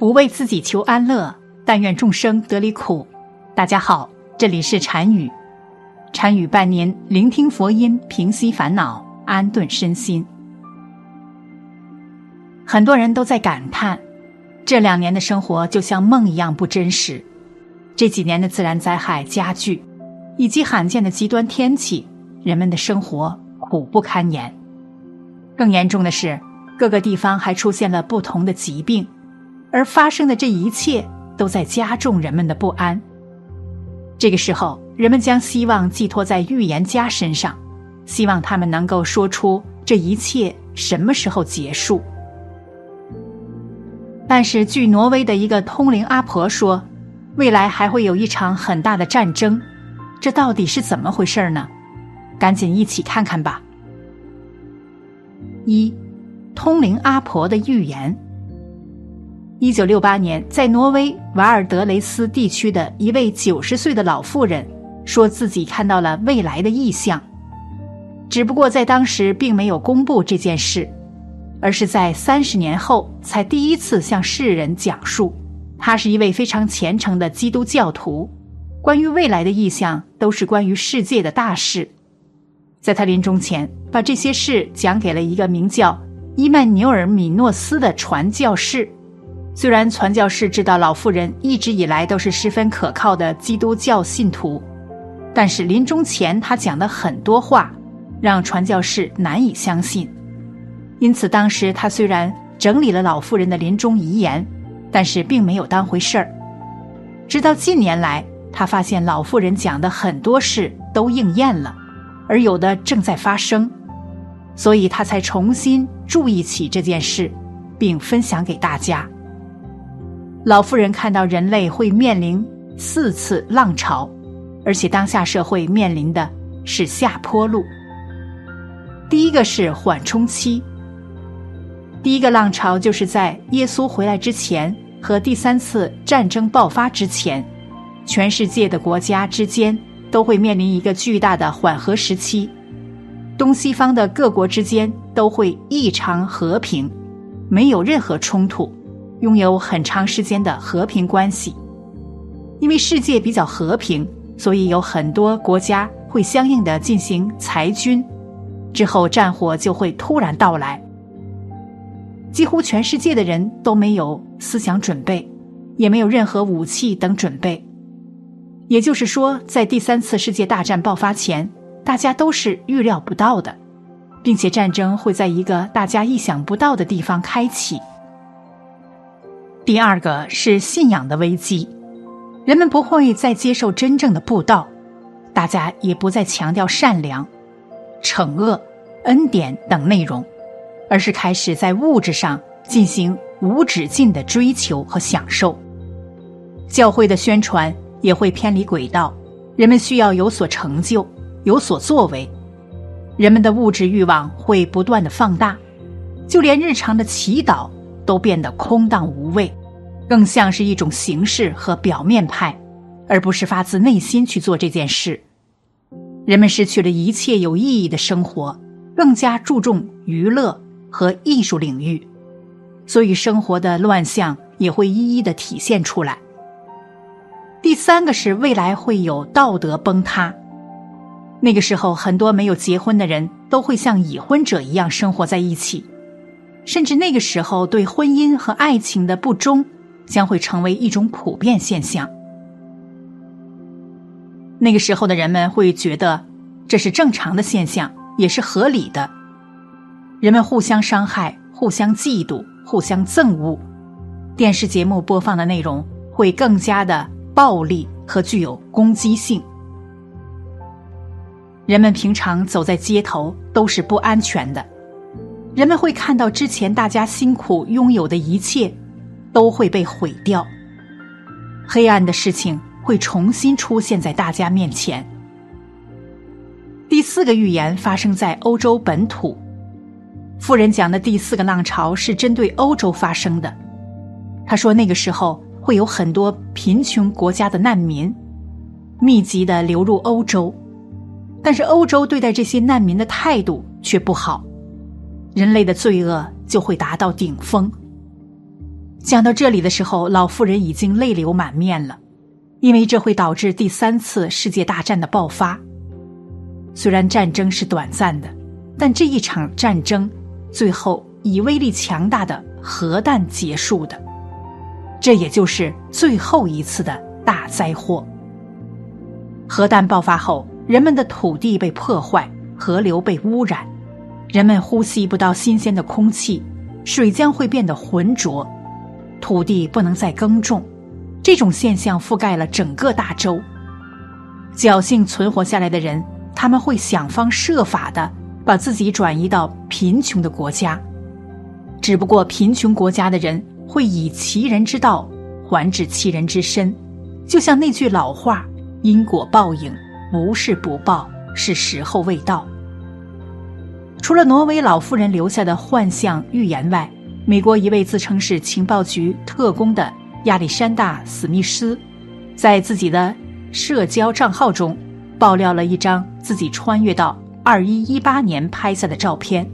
不为自己求安乐，但愿众生得离苦。大家好，这里是禅语，禅语伴您聆听佛音，平息烦恼，安顿身心。很多人都在感叹，这两年的生活就像梦一样不真实。这几年的自然灾害加剧，以及罕见的极端天气，人们的生活苦不堪言。更严重的是，各个地方还出现了不同的疾病。而发生的这一切都在加重人们的不安。这个时候，人们将希望寄托在预言家身上，希望他们能够说出这一切什么时候结束。但是，据挪威的一个通灵阿婆说，未来还会有一场很大的战争，这到底是怎么回事呢？赶紧一起看看吧。一，通灵阿婆的预言。一九六八年，在挪威瓦尔德雷斯地区的一位九十岁的老妇人，说自己看到了未来的异象。只不过在当时并没有公布这件事，而是在三十年后才第一次向世人讲述。他是一位非常虔诚的基督教徒，关于未来的异象都是关于世界的大事。在他临终前，把这些事讲给了一个名叫伊曼纽尔·米诺斯的传教士。虽然传教士知道老妇人一直以来都是十分可靠的基督教信徒，但是临终前他讲的很多话，让传教士难以相信。因此，当时他虽然整理了老妇人的临终遗言，但是并没有当回事儿。直到近年来，他发现老妇人讲的很多事都应验了，而有的正在发生，所以他才重新注意起这件事，并分享给大家。老妇人看到人类会面临四次浪潮，而且当下社会面临的是下坡路。第一个是缓冲期，第一个浪潮就是在耶稣回来之前和第三次战争爆发之前，全世界的国家之间都会面临一个巨大的缓和时期，东西方的各国之间都会异常和平，没有任何冲突。拥有很长时间的和平关系，因为世界比较和平，所以有很多国家会相应的进行裁军，之后战火就会突然到来。几乎全世界的人都没有思想准备，也没有任何武器等准备，也就是说，在第三次世界大战爆发前，大家都是预料不到的，并且战争会在一个大家意想不到的地方开启。第二个是信仰的危机，人们不会再接受真正的布道，大家也不再强调善良、惩恶、恩典等内容，而是开始在物质上进行无止境的追求和享受。教会的宣传也会偏离轨道，人们需要有所成就、有所作为，人们的物质欲望会不断的放大，就连日常的祈祷。都变得空荡无味，更像是一种形式和表面派，而不是发自内心去做这件事。人们失去了一切有意义的生活，更加注重娱乐和艺术领域，所以生活的乱象也会一一的体现出来。第三个是未来会有道德崩塌，那个时候很多没有结婚的人都会像已婚者一样生活在一起。甚至那个时候，对婚姻和爱情的不忠将会成为一种普遍现象。那个时候的人们会觉得这是正常的现象，也是合理的。人们互相伤害、互相嫉妒、互相憎恶，电视节目播放的内容会更加的暴力和具有攻击性。人们平常走在街头都是不安全的，人们会看到之前大家辛苦拥有的一切都会被毁掉，黑暗的事情会重新出现在大家面前。第四个预言发生在欧洲本土。富人讲的第四个浪潮是针对欧洲发生的。他说，那个时候会有很多贫穷国家的难民密集的流入欧洲，但是欧洲对待这些难民的态度却不好，人类的罪恶就会达到顶峰。讲到这里的时候，老妇人已经泪流满面了，因为这会导致第三次世界大战的爆发。虽然战争是短暂的，但这一场战争。最后以威力强大的核弹结束的，这也就是最后一次的大灾祸。核弹爆发后，人们的土地被破坏，河流被污染，人们呼吸不到新鲜的空气，水将会变得浑浊，土地不能再耕种。这种现象覆盖了整个大洲。侥幸存活下来的人，他们会想方设法的。把自己转移到贫穷的国家，只不过贫穷国家的人会以其人之道还治其人之身，就像那句老话：“因果报应，不是不报，是时候未到。”除了挪威老妇人留下的幻象预言外，美国一位自称是情报局特工的亚历山大·史密斯，在自己的社交账号中爆料了一张自己穿越到。二一一八年拍下的照片。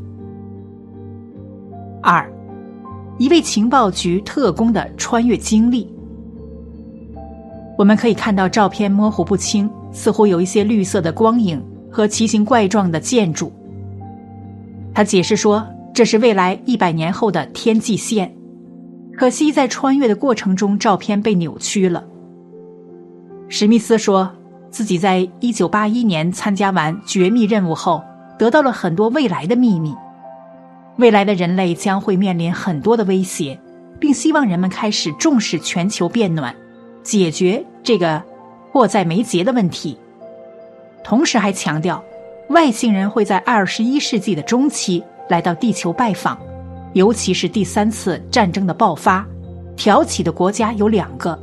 二，一位情报局特工的穿越经历。我们可以看到照片模糊不清，似乎有一些绿色的光影和奇形怪状的建筑。他解释说，这是未来一百年后的天际线。可惜在穿越的过程中，照片被扭曲了。史密斯说。自己在一九八一年参加完绝密任务后，得到了很多未来的秘密。未来的人类将会面临很多的威胁，并希望人们开始重视全球变暖，解决这个迫在眉睫的问题。同时还强调，外星人会在二十一世纪的中期来到地球拜访，尤其是第三次战争的爆发，挑起的国家有两个，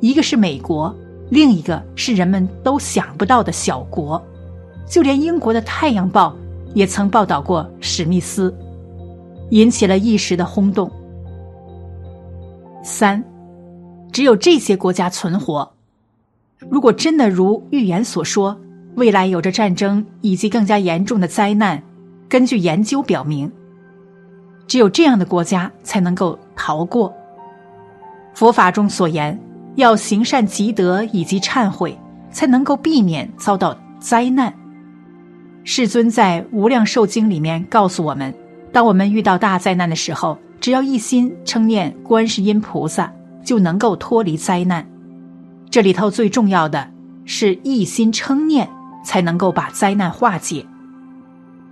一个是美国。另一个是人们都想不到的小国，就连英国的《太阳报》也曾报道过史密斯，引起了一时的轰动。三，只有这些国家存活。如果真的如预言所说，未来有着战争以及更加严重的灾难，根据研究表明，只有这样的国家才能够逃过。佛法中所言。要行善积德以及忏悔，才能够避免遭到灾难。世尊在《无量寿经》里面告诉我们，当我们遇到大灾难的时候，只要一心称念观世音菩萨，就能够脱离灾难。这里头最重要的是一心称念，才能够把灾难化解。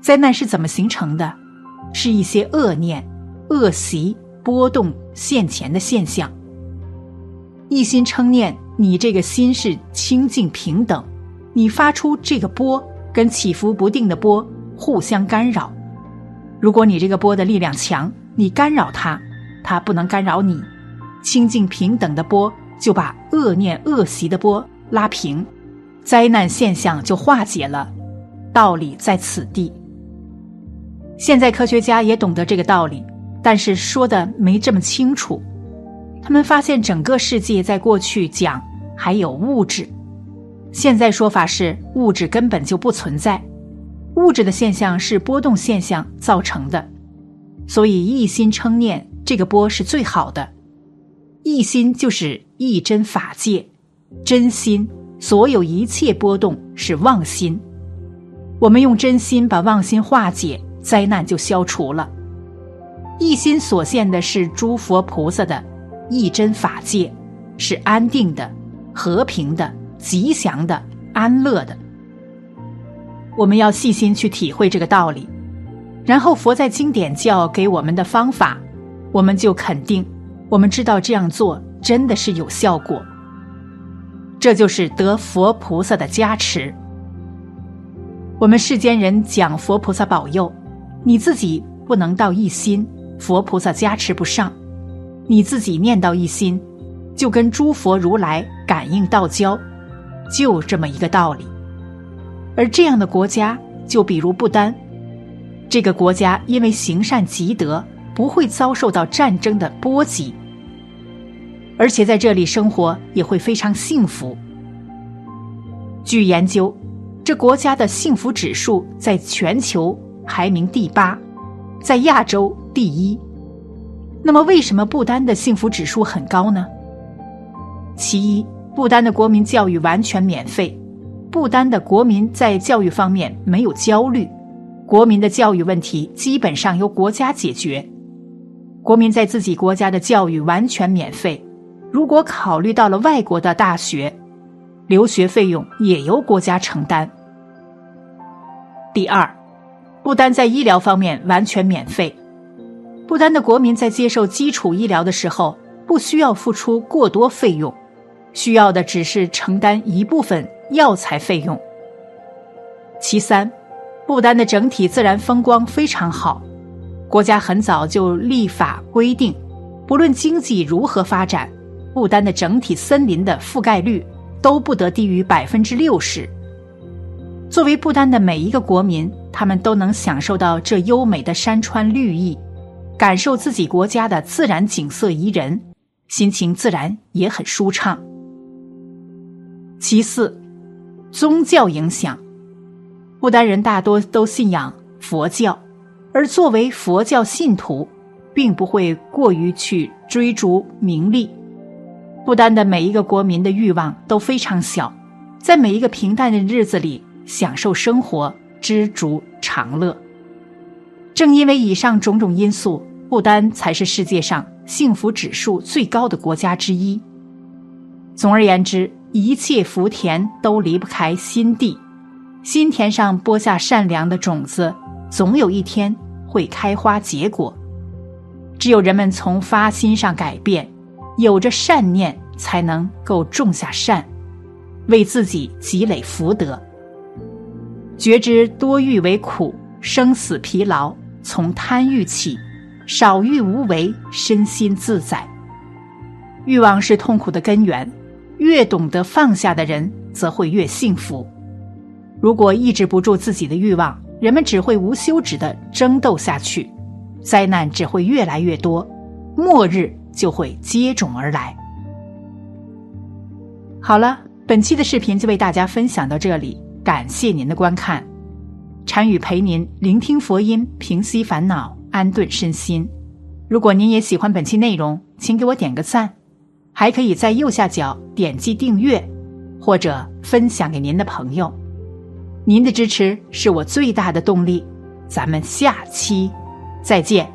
灾难是怎么形成的？是一些恶念、恶习波动现前的现象。一心称念，你这个心是清净平等，你发出这个波跟起伏不定的波互相干扰。如果你这个波的力量强，你干扰它，它不能干扰你。清净平等的波就把恶念恶习的波拉平，灾难现象就化解了。道理在此地。现在科学家也懂得这个道理，但是说的没这么清楚。他们发现整个世界在过去讲还有物质，现在说法是物质根本就不存在，物质的现象是波动现象造成的，所以一心称念这个波是最好的，一心就是一真法界，真心，所有一切波动是妄心，我们用真心把妄心化解，灾难就消除了，一心所现的是诸佛菩萨的。一真法界是安定的、和平的、吉祥的、安乐的。我们要细心去体会这个道理，然后佛在经典教给我们的方法，我们就肯定，我们知道这样做真的是有效果。这就是得佛菩萨的加持。我我们世间人讲佛菩萨保佑，你自己不能到一心，佛菩萨加持不上；你自己念到一心，就跟诸佛如来感应道交，就这么一个道理。而这样的国家，就比如不丹，这个国家因为行善积德，不会遭受到战争的波及，而且在这里生活也会非常幸福。据研究。这国家的幸福指数在全球排名第八，在亚洲第一。那么，为什么不丹的幸福指数很高呢？其一，不丹的国民教育完全免费，不丹的国民在教育方面没有焦虑，国民的教育问题基本上由国家解决。国民在自己国家的教育完全免费，如果考虑到了外国的大学。留学费用也由国家承担。第二，不丹在医疗方面完全免费，不丹的国民在接受基础医疗的时候不需要付出过多费用，需要的只是承担一部分药材费用。其三，不丹的整体自然风光非常好，国家很早就立法规定，不论经济如何发展，不丹的整体森林的覆盖率。都不得低于百分之六十。作为不丹的每一个国民，他们都能享受到这优美的山川绿意，感受自己国家的自然景色宜人，心情自然也很舒畅。其四，宗教影响，不丹人大多都信仰佛教，而作为佛教信徒，并不会过于去追逐名利。不丹的每一个国民的欲望都非常小，在每一个平淡的日子里享受生活，知足常乐。正因为以上种种因素，不丹才是世界上幸福指数最高的国家之一。总而言之，一切福田都离不开心地，心田上播下善良的种子，总有一天会开花结果。只有人们从发心上改变。有着善念，才能够种下善，为自己积累福德。觉知多欲为苦，生死疲劳从贪欲起，少欲无为，身心自在。欲望是痛苦的根源，越懂得放下的人，则会越幸福。如果抑制不住自己的欲望，人们只会无休止的争斗下去，灾难只会越来越多，末日。就会接踵而来。好了，本期的视频就为大家分享到这里，感谢您的观看。禅语陪您聆听佛音，平息烦恼，安顿身心。如果您也喜欢本期内容，请给我点个赞，还可以在右下角点击订阅，或者分享给您的朋友。您的支持是我最大的动力。咱们下期再见。